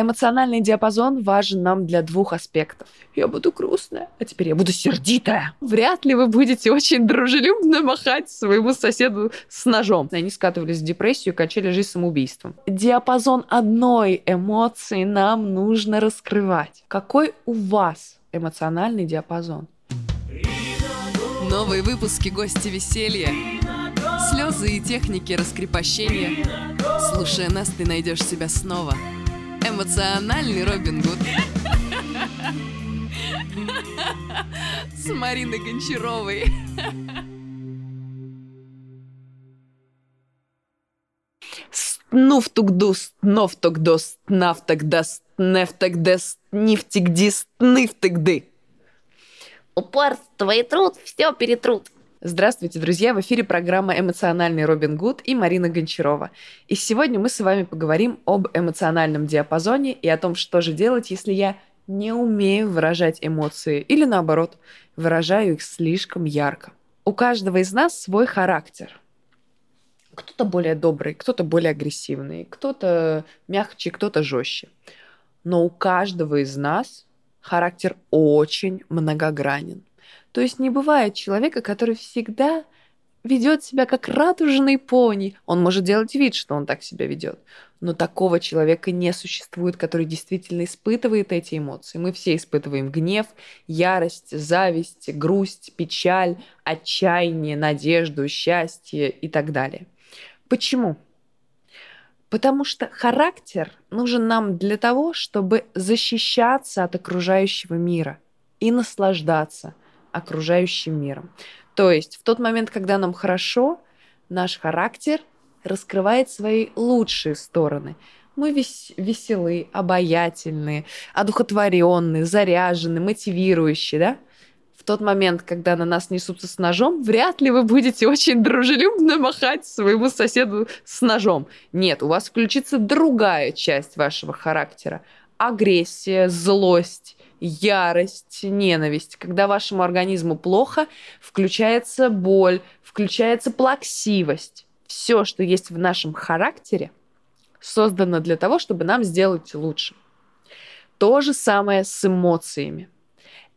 Эмоциональный диапазон важен нам для двух аспектов. Я буду грустная, а теперь я буду сердитая. Вряд ли вы будете очень дружелюбно махать своему соседу с ножом. Они скатывались в депрессию и качали жизнь самоубийством. Диапазон одной эмоции нам нужно раскрывать. Какой у вас эмоциональный диапазон? Новые выпуски «Гости веселья». Слезы и техники раскрепощения. Слушая нас, ты найдешь себя снова – Эмоциональный Робин Гуд. С Мариной Гончаровой. Снуфтугдус, нофтогдос, нафтагдас, нефтагдес, нифтигдис, нифтигды. Упорство и труд все перетрут. Здравствуйте, друзья! В эфире программа «Эмоциональный Робин Гуд» и Марина Гончарова. И сегодня мы с вами поговорим об эмоциональном диапазоне и о том, что же делать, если я не умею выражать эмоции или, наоборот, выражаю их слишком ярко. У каждого из нас свой характер. Кто-то более добрый, кто-то более агрессивный, кто-то мягче, кто-то жестче. Но у каждого из нас характер очень многогранен. То есть не бывает человека, который всегда ведет себя как радужный пони. Он может делать вид, что он так себя ведет. Но такого человека не существует, который действительно испытывает эти эмоции. Мы все испытываем гнев, ярость, зависть, грусть, печаль, отчаяние, надежду, счастье и так далее. Почему? Потому что характер нужен нам для того, чтобы защищаться от окружающего мира и наслаждаться – окружающим миром. То есть в тот момент, когда нам хорошо, наш характер раскрывает свои лучшие стороны. Мы вес- веселы, обаятельные, одухотворенные, заряженные, мотивирующие, да? В тот момент, когда на нас несутся с ножом, вряд ли вы будете очень дружелюбно махать своему соседу с ножом. Нет, у вас включится другая часть вашего характера. Агрессия, злость, ярость, ненависть. Когда вашему организму плохо, включается боль, включается плаксивость. Все, что есть в нашем характере, создано для того, чтобы нам сделать лучше. То же самое с эмоциями.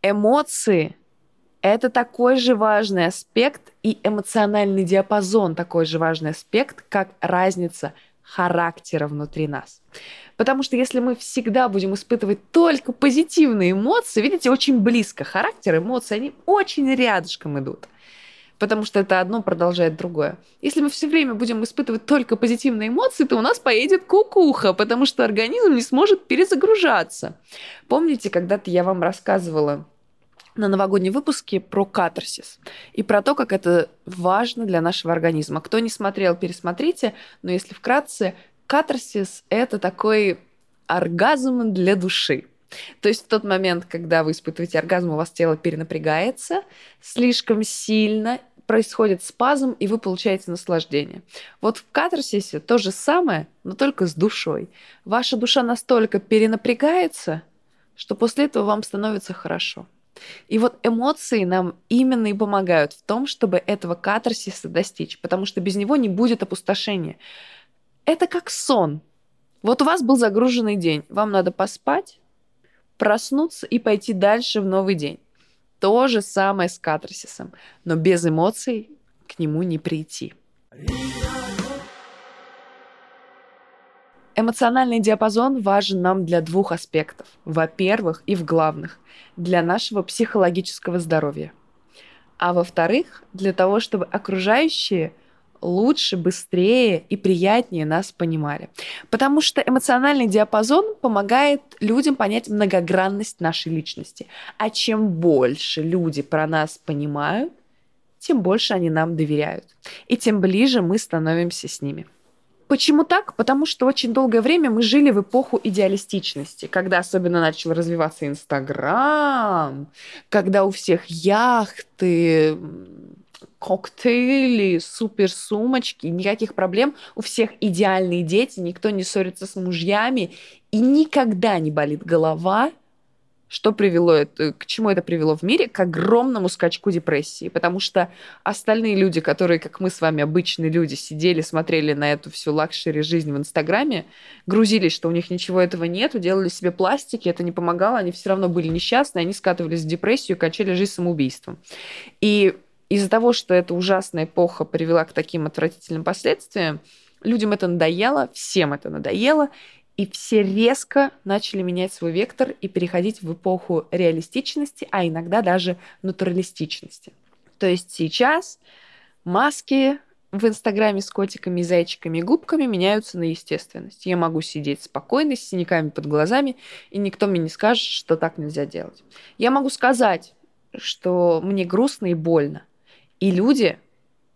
Эмоции – это такой же важный аспект, и эмоциональный диапазон такой же важный аспект, как разница характера внутри нас. Потому что если мы всегда будем испытывать только позитивные эмоции, видите, очень близко характер, эмоции, они очень рядышком идут. Потому что это одно продолжает другое. Если мы все время будем испытывать только позитивные эмоции, то у нас поедет кукуха, потому что организм не сможет перезагружаться. Помните, когда-то я вам рассказывала на новогоднем выпуске про катарсис и про то, как это важно для нашего организма. Кто не смотрел, пересмотрите, но если вкратце, катарсис – это такой оргазм для души. То есть в тот момент, когда вы испытываете оргазм, у вас тело перенапрягается слишком сильно, происходит спазм, и вы получаете наслаждение. Вот в катарсисе то же самое, но только с душой. Ваша душа настолько перенапрягается, что после этого вам становится хорошо. И вот эмоции нам именно и помогают в том, чтобы этого катарсиса достичь, потому что без него не будет опустошения. Это как сон. Вот у вас был загруженный день, вам надо поспать, проснуться и пойти дальше в новый день. То же самое с катарсисом, но без эмоций к нему не прийти. Эмоциональный диапазон важен нам для двух аспектов. Во-первых, и в главных, для нашего психологического здоровья. А во-вторых, для того, чтобы окружающие лучше, быстрее и приятнее нас понимали. Потому что эмоциональный диапазон помогает людям понять многогранность нашей личности. А чем больше люди про нас понимают, тем больше они нам доверяют. И тем ближе мы становимся с ними. Почему так? Потому что очень долгое время мы жили в эпоху идеалистичности, когда особенно начал развиваться Инстаграм, когда у всех яхты, коктейли, супер сумочки, никаких проблем. У всех идеальные дети, никто не ссорится с мужьями, и никогда не болит голова, что привело это, к чему это привело в мире? К огромному скачку депрессии. Потому что остальные люди, которые, как мы с вами, обычные люди, сидели, смотрели на эту всю luxury жизнь в Инстаграме, грузились, что у них ничего этого нет, делали себе пластики, это не помогало, они все равно были несчастны, они скатывались в депрессию и кончали жизнь самоубийством. И из-за того, что эта ужасная эпоха привела к таким отвратительным последствиям, людям это надоело, всем это надоело, и все резко начали менять свой вектор и переходить в эпоху реалистичности, а иногда даже натуралистичности. То есть сейчас маски в Инстаграме с котиками, зайчиками и губками меняются на естественность. Я могу сидеть спокойно, с синяками под глазами, и никто мне не скажет, что так нельзя делать. Я могу сказать, что мне грустно и больно. И люди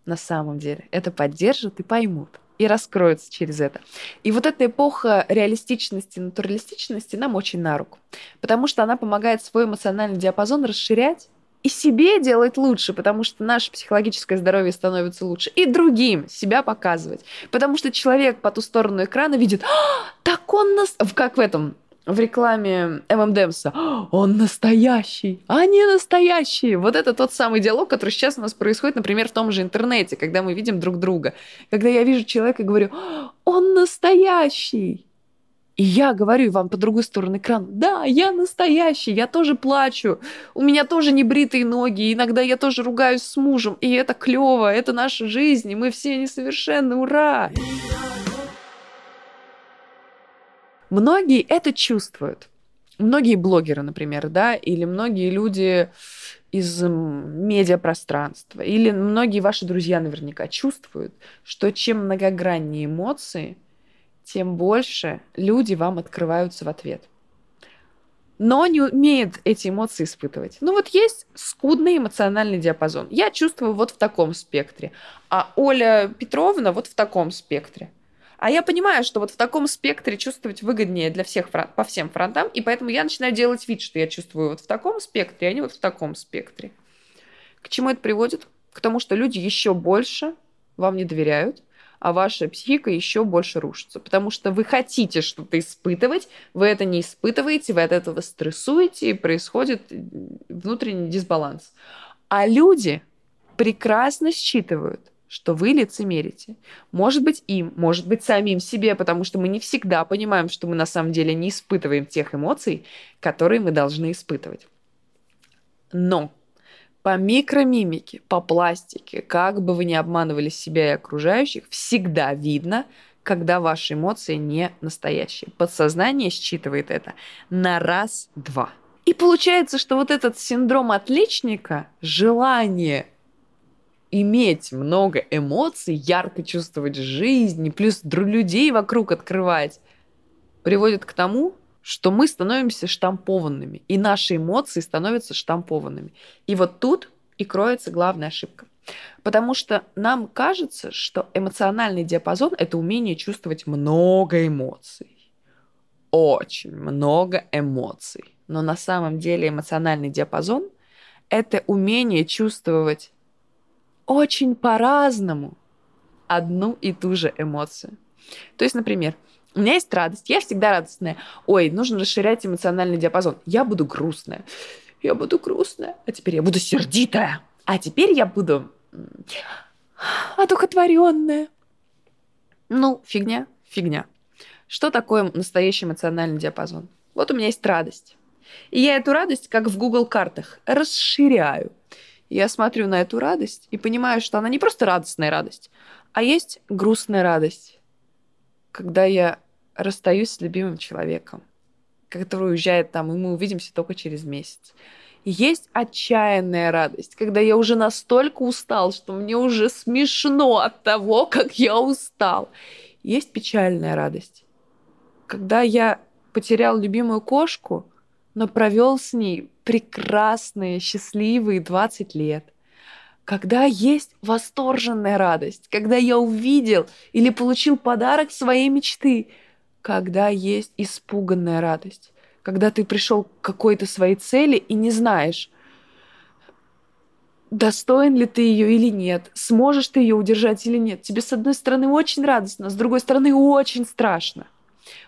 на самом деле это поддержат и поймут и раскроется через это. И вот эта эпоха реалистичности, натуралистичности нам очень на руку, потому что она помогает свой эмоциональный диапазон расширять и себе делать лучше, потому что наше психологическое здоровье становится лучше, и другим себя показывать. Потому что человек по ту сторону экрана видит, а, так он нас... Как в этом в рекламе ММДМСа «Он настоящий, а не настоящий». Вот это тот самый диалог, который сейчас у нас происходит, например, в том же интернете, когда мы видим друг друга. Когда я вижу человека и говорю «Он настоящий». И я говорю вам по другой стороне экрана, да, я настоящий, я тоже плачу, у меня тоже небритые ноги, иногда я тоже ругаюсь с мужем, и это клево, это наша жизнь, и мы все несовершенны, ура! Многие это чувствуют. Многие блогеры, например, да, или многие люди из медиапространства, или многие ваши друзья наверняка чувствуют, что чем многограннее эмоции, тем больше люди вам открываются в ответ. Но не умеют эти эмоции испытывать. Ну вот есть скудный эмоциональный диапазон. Я чувствую вот в таком спектре, а Оля Петровна вот в таком спектре. А я понимаю, что вот в таком спектре чувствовать выгоднее для всех по всем фронтам, и поэтому я начинаю делать вид, что я чувствую вот в таком спектре, а не вот в таком спектре. К чему это приводит? К тому, что люди еще больше вам не доверяют, а ваша психика еще больше рушится. Потому что вы хотите что-то испытывать, вы это не испытываете, вы от этого стрессуете, и происходит внутренний дисбаланс. А люди прекрасно считывают, что вы лицемерите. Может быть им, может быть самим себе, потому что мы не всегда понимаем, что мы на самом деле не испытываем тех эмоций, которые мы должны испытывать. Но по микромимике, по пластике, как бы вы ни обманывали себя и окружающих, всегда видно, когда ваши эмоции не настоящие. Подсознание считывает это на раз-два. И получается, что вот этот синдром отличника, желание иметь много эмоций, ярко чувствовать жизнь, плюс людей вокруг открывать, приводит к тому, что мы становимся штампованными, и наши эмоции становятся штампованными. И вот тут и кроется главная ошибка. Потому что нам кажется, что эмоциональный диапазон – это умение чувствовать много эмоций. Очень много эмоций. Но на самом деле эмоциональный диапазон – это умение чувствовать очень по-разному одну и ту же эмоцию. То есть, например, у меня есть радость, я всегда радостная. Ой, нужно расширять эмоциональный диапазон. Я буду грустная. Я буду грустная. А теперь я буду сердитая. А теперь я буду одухотворенная. Ну, фигня, фигня. Что такое настоящий эмоциональный диапазон? Вот у меня есть радость. И я эту радость, как в Google картах, расширяю я смотрю на эту радость и понимаю, что она не просто радостная радость, а есть грустная радость, когда я расстаюсь с любимым человеком, который уезжает там, и мы увидимся только через месяц. Есть отчаянная радость, когда я уже настолько устал, что мне уже смешно от того, как я устал. Есть печальная радость, когда я потерял любимую кошку, но провел с ней прекрасные, счастливые 20 лет. Когда есть восторженная радость, когда я увидел или получил подарок своей мечты, когда есть испуганная радость, когда ты пришел к какой-то своей цели и не знаешь, достоин ли ты ее или нет, сможешь ты ее удержать или нет. Тебе, с одной стороны, очень радостно, с другой стороны, очень страшно.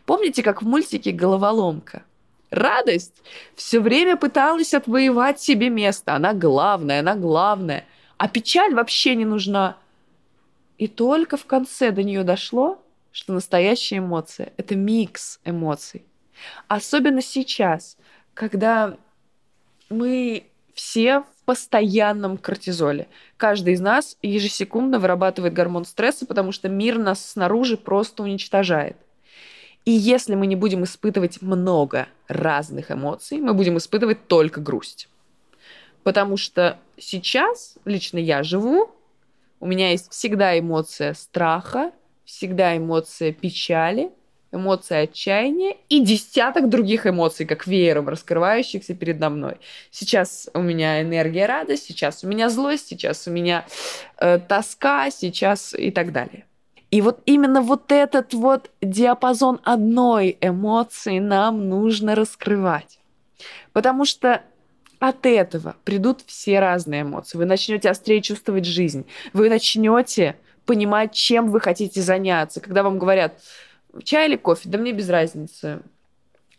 Помните, как в мультике «Головоломка»? Радость все время пыталась отвоевать себе место. Она главная, она главная. А печаль вообще не нужна. И только в конце до нее дошло, что настоящая эмоция – это микс эмоций. Особенно сейчас, когда мы все в постоянном кортизоле. Каждый из нас ежесекундно вырабатывает гормон стресса, потому что мир нас снаружи просто уничтожает. И если мы не будем испытывать много разных эмоций, мы будем испытывать только грусть. Потому что сейчас лично я живу, у меня есть всегда эмоция страха, всегда эмоция печали, эмоция отчаяния и десяток других эмоций, как веером раскрывающихся передо мной. Сейчас у меня энергия радость, сейчас у меня злость, сейчас у меня э, тоска, сейчас и так далее. И вот именно вот этот вот диапазон одной эмоции нам нужно раскрывать. Потому что от этого придут все разные эмоции. Вы начнете острее чувствовать жизнь. Вы начнете понимать, чем вы хотите заняться. Когда вам говорят, чай или кофе, да мне без разницы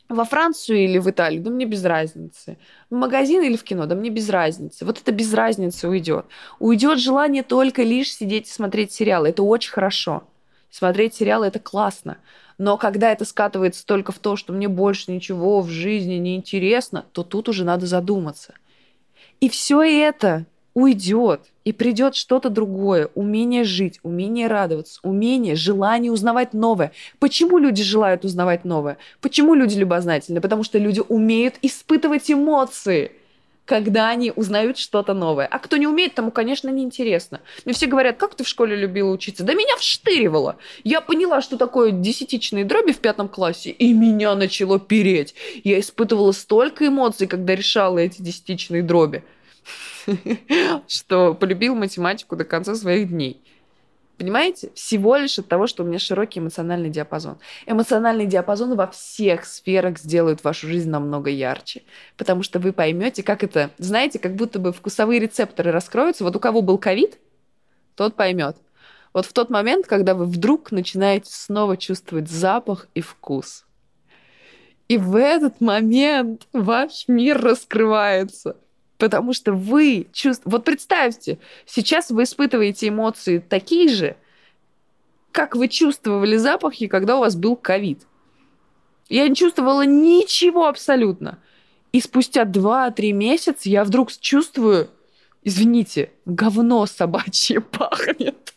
во Францию или в Италию, да мне без разницы. В магазин или в кино, да мне без разницы. Вот это без разницы уйдет. Уйдет желание только лишь сидеть и смотреть сериалы. Это очень хорошо. Смотреть сериалы это классно. Но когда это скатывается только в то, что мне больше ничего в жизни не интересно, то тут уже надо задуматься. И все это уйдет, и придет что-то другое. Умение жить, умение радоваться, умение, желание узнавать новое. Почему люди желают узнавать новое? Почему люди любознательны? Потому что люди умеют испытывать эмоции когда они узнают что-то новое. А кто не умеет, тому, конечно, неинтересно. Мне все говорят, как ты в школе любила учиться? Да меня вштыривало. Я поняла, что такое десятичные дроби в пятом классе, и меня начало переть. Я испытывала столько эмоций, когда решала эти десятичные дроби. Что полюбил математику до конца своих дней. Понимаете? Всего лишь от того, что у меня широкий эмоциональный диапазон. Эмоциональный диапазон во всех сферах сделают вашу жизнь намного ярче. Потому что вы поймете, как это, знаете, как будто бы вкусовые рецепторы раскроются. Вот у кого был ковид, тот поймет. Вот в тот момент, когда вы вдруг начинаете снова чувствовать запах и вкус. И в этот момент ваш мир раскрывается – Потому что вы чувствуете... Вот представьте, сейчас вы испытываете эмоции такие же, как вы чувствовали запахи, когда у вас был ковид. Я не чувствовала ничего абсолютно. И спустя 2-3 месяца я вдруг чувствую, извините, говно собачье пахнет.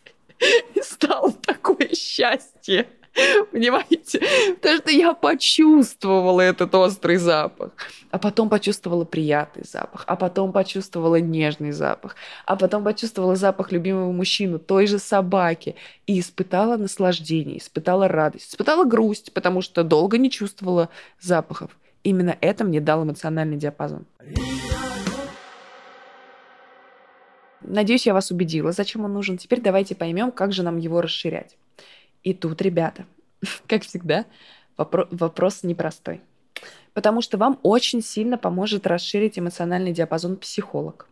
И стало такое счастье. Понимаете? Потому что я почувствовала этот острый запах. А потом почувствовала приятный запах. А потом почувствовала нежный запах. А потом почувствовала запах любимого мужчины, той же собаки. И испытала наслаждение, испытала радость, испытала грусть, потому что долго не чувствовала запахов. Именно это мне дал эмоциональный диапазон. Надеюсь, я вас убедила, зачем он нужен. Теперь давайте поймем, как же нам его расширять. И тут, ребята, как всегда, вопро- вопрос непростой. Потому что вам очень сильно поможет расширить эмоциональный диапазон психолог.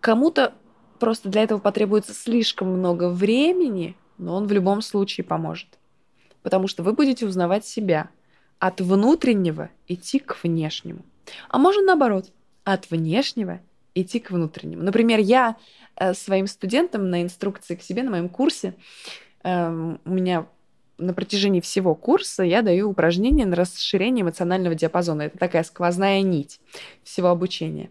Кому-то просто для этого потребуется слишком много времени, но он в любом случае поможет. Потому что вы будете узнавать себя. От внутреннего идти к внешнему. А можно наоборот, от внешнего идти к внутреннему. Например, я э, своим студентам на инструкции к себе на моем курсе Эм, у меня на протяжении всего курса я даю упражнения на расширение эмоционального диапазона. Это такая сквозная нить всего обучения.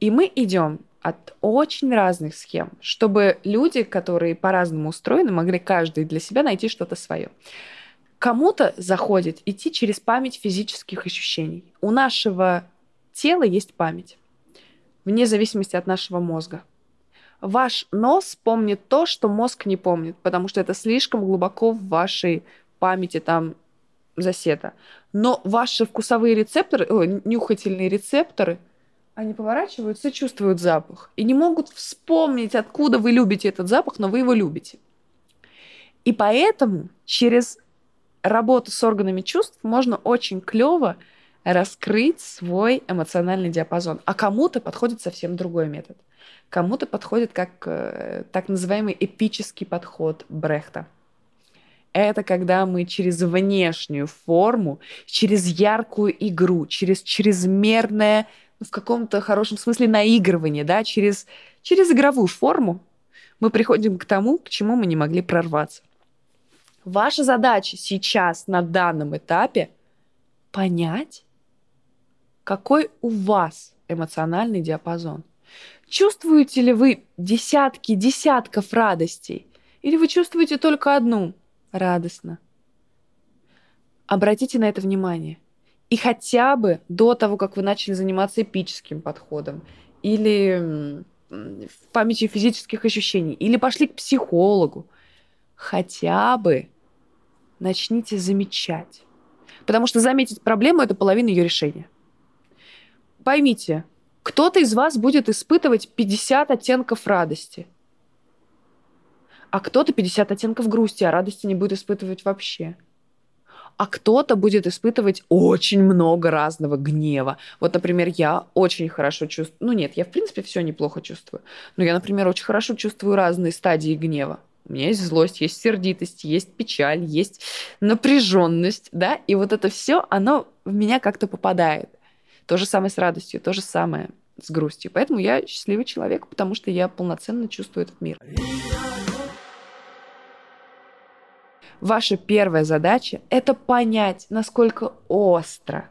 И мы идем от очень разных схем, чтобы люди, которые по-разному устроены, могли каждый для себя найти что-то свое. Кому-то заходит идти через память физических ощущений. У нашего тела есть память, вне зависимости от нашего мозга ваш нос помнит то, что мозг не помнит, потому что это слишком глубоко в вашей памяти там засета. Но ваши вкусовые рецепторы, о, нюхательные рецепторы, они поворачиваются чувствуют запах. И не могут вспомнить, откуда вы любите этот запах, но вы его любите. И поэтому через работу с органами чувств можно очень клево раскрыть свой эмоциональный диапазон. А кому-то подходит совсем другой метод. Кому-то подходит как э, так называемый эпический подход Брехта. Это когда мы через внешнюю форму, через яркую игру, через чрезмерное, ну, в каком-то хорошем смысле, наигрывание, да, через, через игровую форму мы приходим к тому, к чему мы не могли прорваться. Ваша задача сейчас на данном этапе понять, какой у вас эмоциональный диапазон. Чувствуете ли вы десятки десятков радостей? Или вы чувствуете только одну радостно? Обратите на это внимание. И хотя бы до того, как вы начали заниматься эпическим подходом, или в памяти физических ощущений, или пошли к психологу, хотя бы начните замечать. Потому что заметить проблему – это половина ее решения. Поймите, кто-то из вас будет испытывать 50 оттенков радости, а кто-то 50 оттенков грусти, а радости не будет испытывать вообще. А кто-то будет испытывать очень много разного гнева. Вот, например, я очень хорошо чувствую... Ну нет, я в принципе все неплохо чувствую. Но я, например, очень хорошо чувствую разные стадии гнева. У меня есть злость, есть сердитость, есть печаль, есть напряженность, да, и вот это все, оно в меня как-то попадает. То же самое с радостью, то же самое с грустью. Поэтому я счастливый человек, потому что я полноценно чувствую этот мир. Ваша первая задача – это понять, насколько остро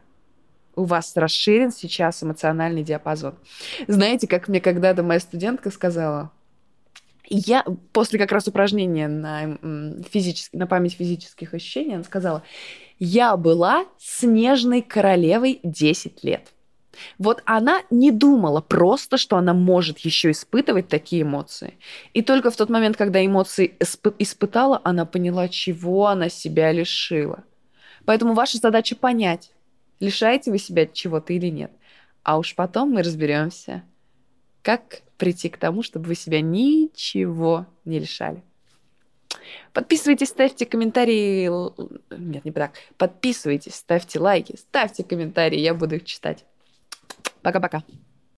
у вас расширен сейчас эмоциональный диапазон. Знаете, как мне когда-то моя студентка сказала, я после как раз упражнения на, физически, на память физических ощущений, она сказала, я была снежной королевой 10 лет. Вот она не думала просто, что она может еще испытывать такие эмоции. И только в тот момент, когда эмоции исп- испытала, она поняла, чего она себя лишила. Поэтому ваша задача понять, лишаете вы себя чего-то или нет. А уж потом мы разберемся, как прийти к тому, чтобы вы себя ничего не лишали. Подписывайтесь, ставьте комментарии. Нет, не так. Подписывайтесь, ставьте лайки, ставьте комментарии, я буду их читать. Пока-пока.